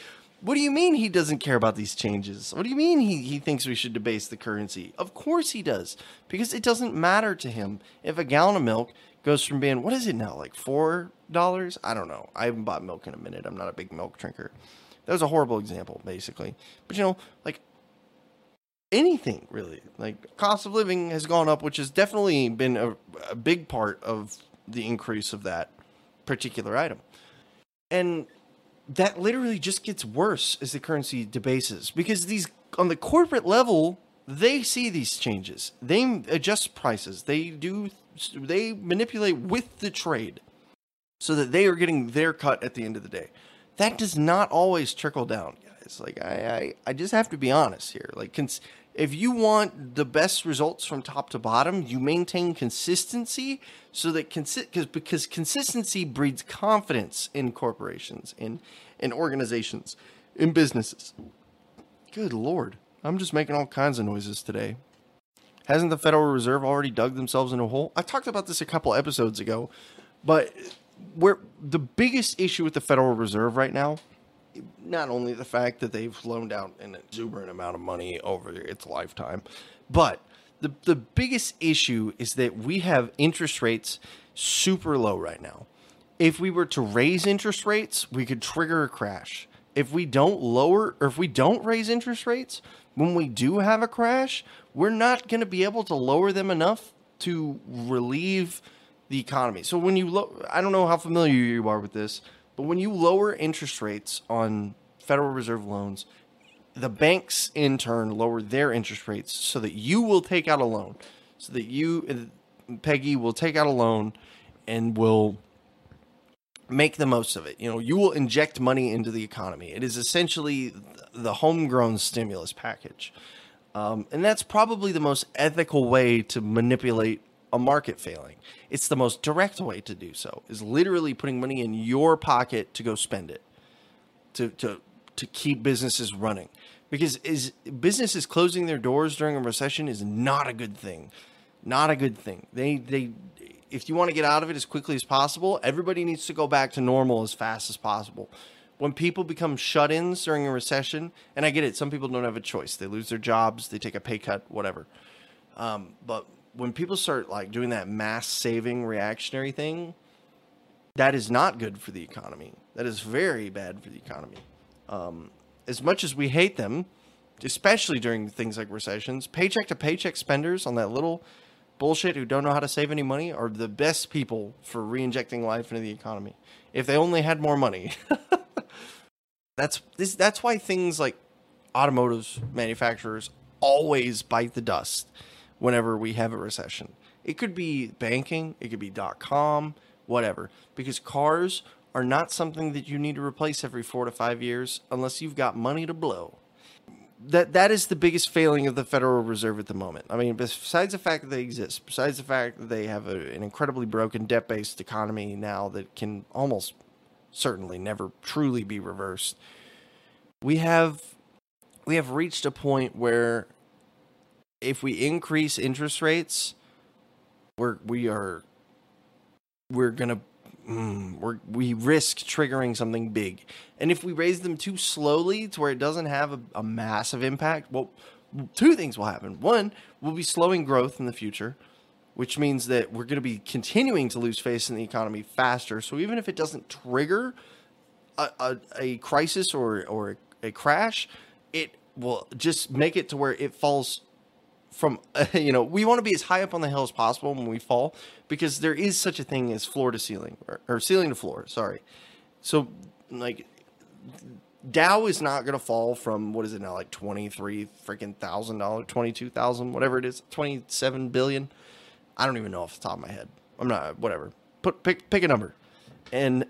what do you mean he doesn't care about these changes? What do you mean he, he thinks we should debase the currency? Of course he does, because it doesn't matter to him if a gallon of milk goes from being what is it now, like four dollars? I don't know. I haven't bought milk in a minute. I'm not a big milk drinker that was a horrible example, basically. But you know, like anything really, like cost of living has gone up, which has definitely been a, a big part of the increase of that particular item. And that literally just gets worse as the currency debases because these on the corporate level they see these changes they adjust prices they do they manipulate with the trade so that they are getting their cut at the end of the day that does not always trickle down, guys. Like I, I, I just have to be honest here. Like, cons- if you want the best results from top to bottom, you maintain consistency so that consi- cause, because consistency breeds confidence in corporations, in in organizations, in businesses. Good lord, I'm just making all kinds of noises today. Hasn't the Federal Reserve already dug themselves in a hole? I talked about this a couple episodes ago, but where the biggest issue with the Federal Reserve right now, not only the fact that they've loaned out an exuberant amount of money over its lifetime, but the the biggest issue is that we have interest rates super low right now. If we were to raise interest rates, we could trigger a crash. If we don't lower or if we don't raise interest rates, when we do have a crash, we're not going to be able to lower them enough to relieve the economy. So when you lo- I don't know how familiar you are with this, but when you lower interest rates on Federal Reserve loans, the banks in turn lower their interest rates so that you will take out a loan, so that you, Peggy, will take out a loan and will make the most of it. You know, you will inject money into the economy. It is essentially the homegrown stimulus package. Um, and that's probably the most ethical way to manipulate a market failing. It's the most direct way to do so, is literally putting money in your pocket to go spend it, to, to, to keep businesses running because is businesses closing their doors during a recession is not a good thing. Not a good thing. They they if you want to get out of it as quickly as possible, everybody needs to go back to normal as fast as possible. When people become shut-ins during a recession, and I get it, some people don't have a choice. They lose their jobs, they take a pay cut, whatever. Um, but when people start like doing that mass saving reactionary thing, that is not good for the economy. That is very bad for the economy. Um, as much as we hate them, especially during things like recessions, paycheck to paycheck spenders on that little bullshit who don't know how to save any money are the best people for re-injecting life into the economy. If they only had more money. (laughs) that's this that's why things like automotive manufacturers always bite the dust whenever we have a recession. It could be banking, it could be dot com, whatever. Because cars are not something that you need to replace every four to five years unless you've got money to blow. That that is the biggest failing of the Federal Reserve at the moment. I mean, besides the fact that they exist, besides the fact that they have a, an incredibly broken debt-based economy now that can almost certainly never truly be reversed, we have we have reached a point where if we increase interest rates, we're we are we're gonna mm, we're, we risk triggering something big. And if we raise them too slowly to where it doesn't have a, a massive impact, well, two things will happen. One, we'll be slowing growth in the future, which means that we're going to be continuing to lose face in the economy faster. So even if it doesn't trigger a, a, a crisis or, or a crash, it will just make it to where it falls from uh, (laughs) you know we want to be as high up on the hill as possible when we fall because there is such a thing as floor to ceiling or, or ceiling to floor sorry. So like dow is not going to fall from what is it now like 23 freaking thousand dollars 22,000 whatever it is 27 billion? I don't even know off the top of my head. I'm not whatever. Put pick pick a number. And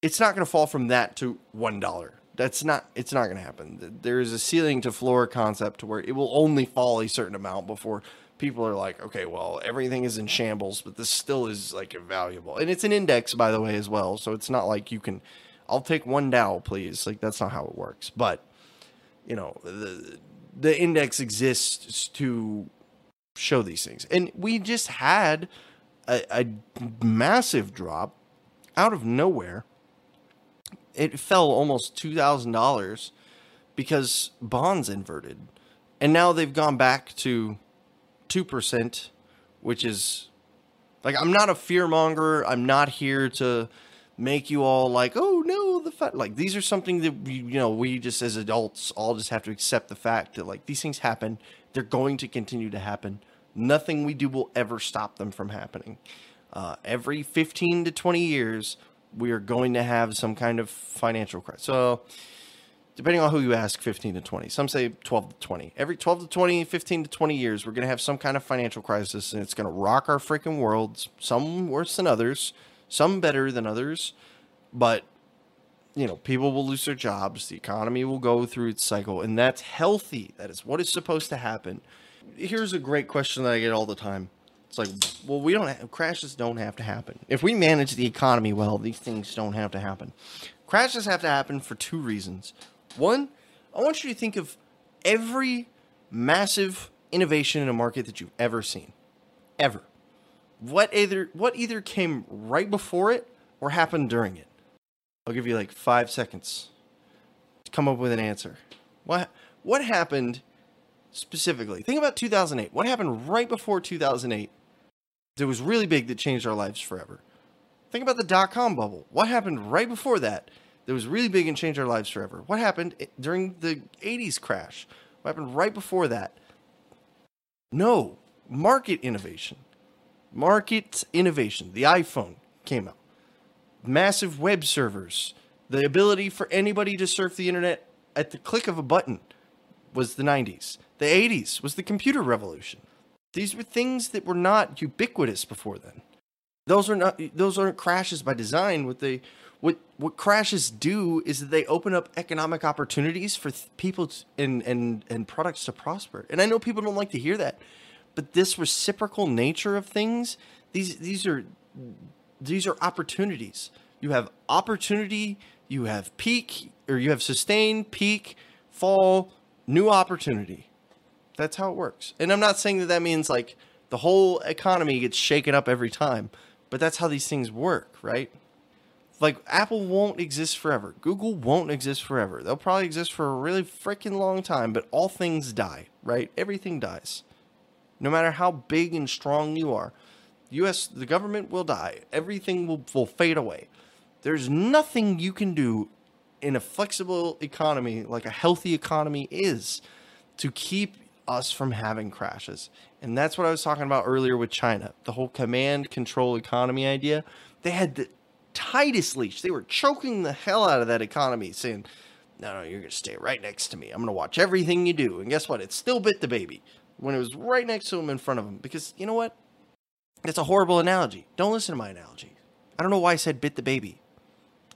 it's not going to fall from that to one dollar that's not it's not going to happen there is a ceiling to floor concept to where it will only fall a certain amount before people are like okay well everything is in shambles but this still is like valuable and it's an index by the way as well so it's not like you can i'll take one dow please. Like that's not how it works. But you know the the index exists to show these things. And we just had a, a massive drop out of nowhere it fell almost two thousand dollars because bonds inverted, and now they've gone back to two percent, which is like I'm not a fear monger. I'm not here to make you all like, oh no, the fact like these are something that we, you know we just as adults all just have to accept the fact that like these things happen. They're going to continue to happen. Nothing we do will ever stop them from happening. Uh, every 15 to 20 years, we are going to have some kind of financial crisis. So, depending on who you ask, 15 to 20. Some say 12 to 20. Every 12 to 20, 15 to 20 years, we're going to have some kind of financial crisis and it's going to rock our freaking worlds. Some worse than others, some better than others. But, you know, people will lose their jobs. The economy will go through its cycle, and that's healthy. That is what is supposed to happen. Here's a great question that I get all the time it's like, well, we don't have, crashes don't have to happen. If we manage the economy well, these things don't have to happen. Crashes have to happen for two reasons. One, I want you to think of every massive innovation in a market that you've ever seen, ever. What either what either came right before it or happened during it. I'll give you like five seconds to come up with an answer. What what happened specifically? Think about 2008. What happened right before 2008 that was really big that changed our lives forever. Think about the dot com bubble. What happened right before that that was really big and changed our lives forever? What happened during the 80s crash? What happened right before that? No, market innovation. Market innovation. The iPhone came out. Massive web servers. The ability for anybody to surf the internet at the click of a button was the 90s. The 80s was the computer revolution. These were things that were not ubiquitous before then. Those are not those aren't crashes by design. What they what what crashes do is that they open up economic opportunities for th- people to, and and and products to prosper. And I know people don't like to hear that, but this reciprocal nature of things, these these are these are opportunities. You have opportunity, you have peak or you have sustained peak, fall, new opportunity. That's how it works. And I'm not saying that that means like the whole economy gets shaken up every time, but that's how these things work, right? Like Apple won't exist forever. Google won't exist forever. They'll probably exist for a really freaking long time, but all things die, right? Everything dies. No matter how big and strong you are. US the government will die. Everything will, will fade away. There's nothing you can do in a flexible economy like a healthy economy is to keep us from having crashes. And that's what I was talking about earlier with China. The whole command control economy idea. They had the tightest leash. They were choking the hell out of that economy, saying, No, no, you're going to stay right next to me. I'm going to watch everything you do. And guess what? It still bit the baby when it was right next to him in front of him. Because you know what? That's a horrible analogy. Don't listen to my analogy. I don't know why I said bit the baby.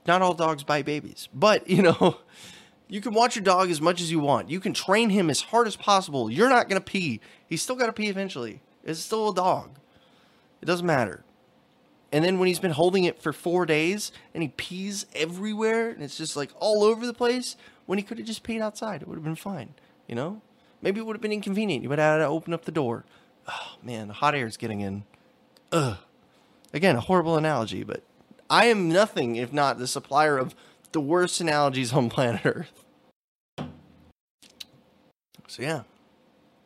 Not all dogs bite babies. But, you know, (laughs) you can watch your dog as much as you want. You can train him as hard as possible. You're not going to pee. He's still got to pee eventually. It's still a dog. It doesn't matter. And then when he's been holding it for four days and he pees everywhere and it's just like all over the place, when he could have just peed outside, it would have been fine. You know? Maybe it would have been inconvenient. You would have had to open up the door. Oh, man, the hot air is getting in. Ugh. Again, a horrible analogy, but I am nothing if not the supplier of the worst analogies on planet Earth. So, yeah.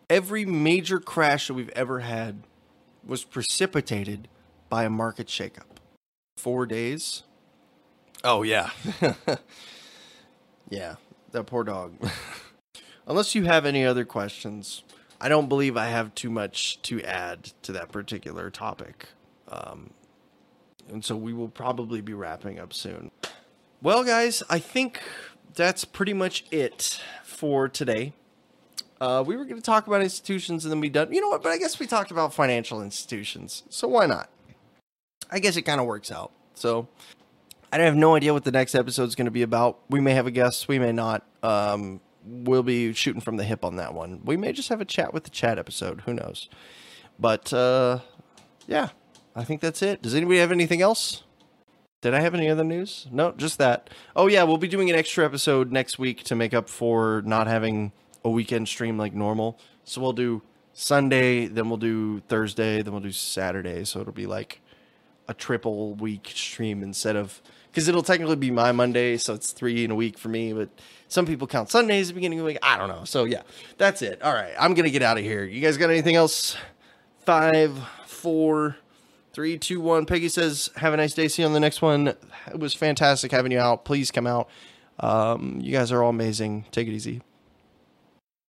Every major crash that we've ever had was precipitated by a market shakeup. Four days. Oh, yeah. (laughs) yeah, that poor dog. (laughs) Unless you have any other questions, I don't believe I have too much to add to that particular topic. Um, and so we will probably be wrapping up soon. Well, guys, I think that's pretty much it for today. Uh, we were going to talk about institutions and then be done. You know what? But I guess we talked about financial institutions. So why not? I guess it kind of works out. So I have no idea what the next episode is going to be about. We may have a guest, we may not. Um, we'll be shooting from the hip on that one. We may just have a chat with the chat episode. Who knows? But uh, yeah, I think that's it. Does anybody have anything else? Did I have any other news? No, just that. Oh yeah, we'll be doing an extra episode next week to make up for not having a weekend stream like normal. So we'll do Sunday, then we'll do Thursday, then we'll do Saturday. So it'll be like a triple week stream instead of because it'll technically be my Monday, so it's three in a week for me. But some people count Sundays the beginning of the week. I don't know. So yeah, that's it. All right, I'm gonna get out of here. You guys got anything else? Five, four Three, two, one. Peggy says, "Have a nice day. See you on the next one. It was fantastic having you out. Please come out. Um, you guys are all amazing. Take it easy."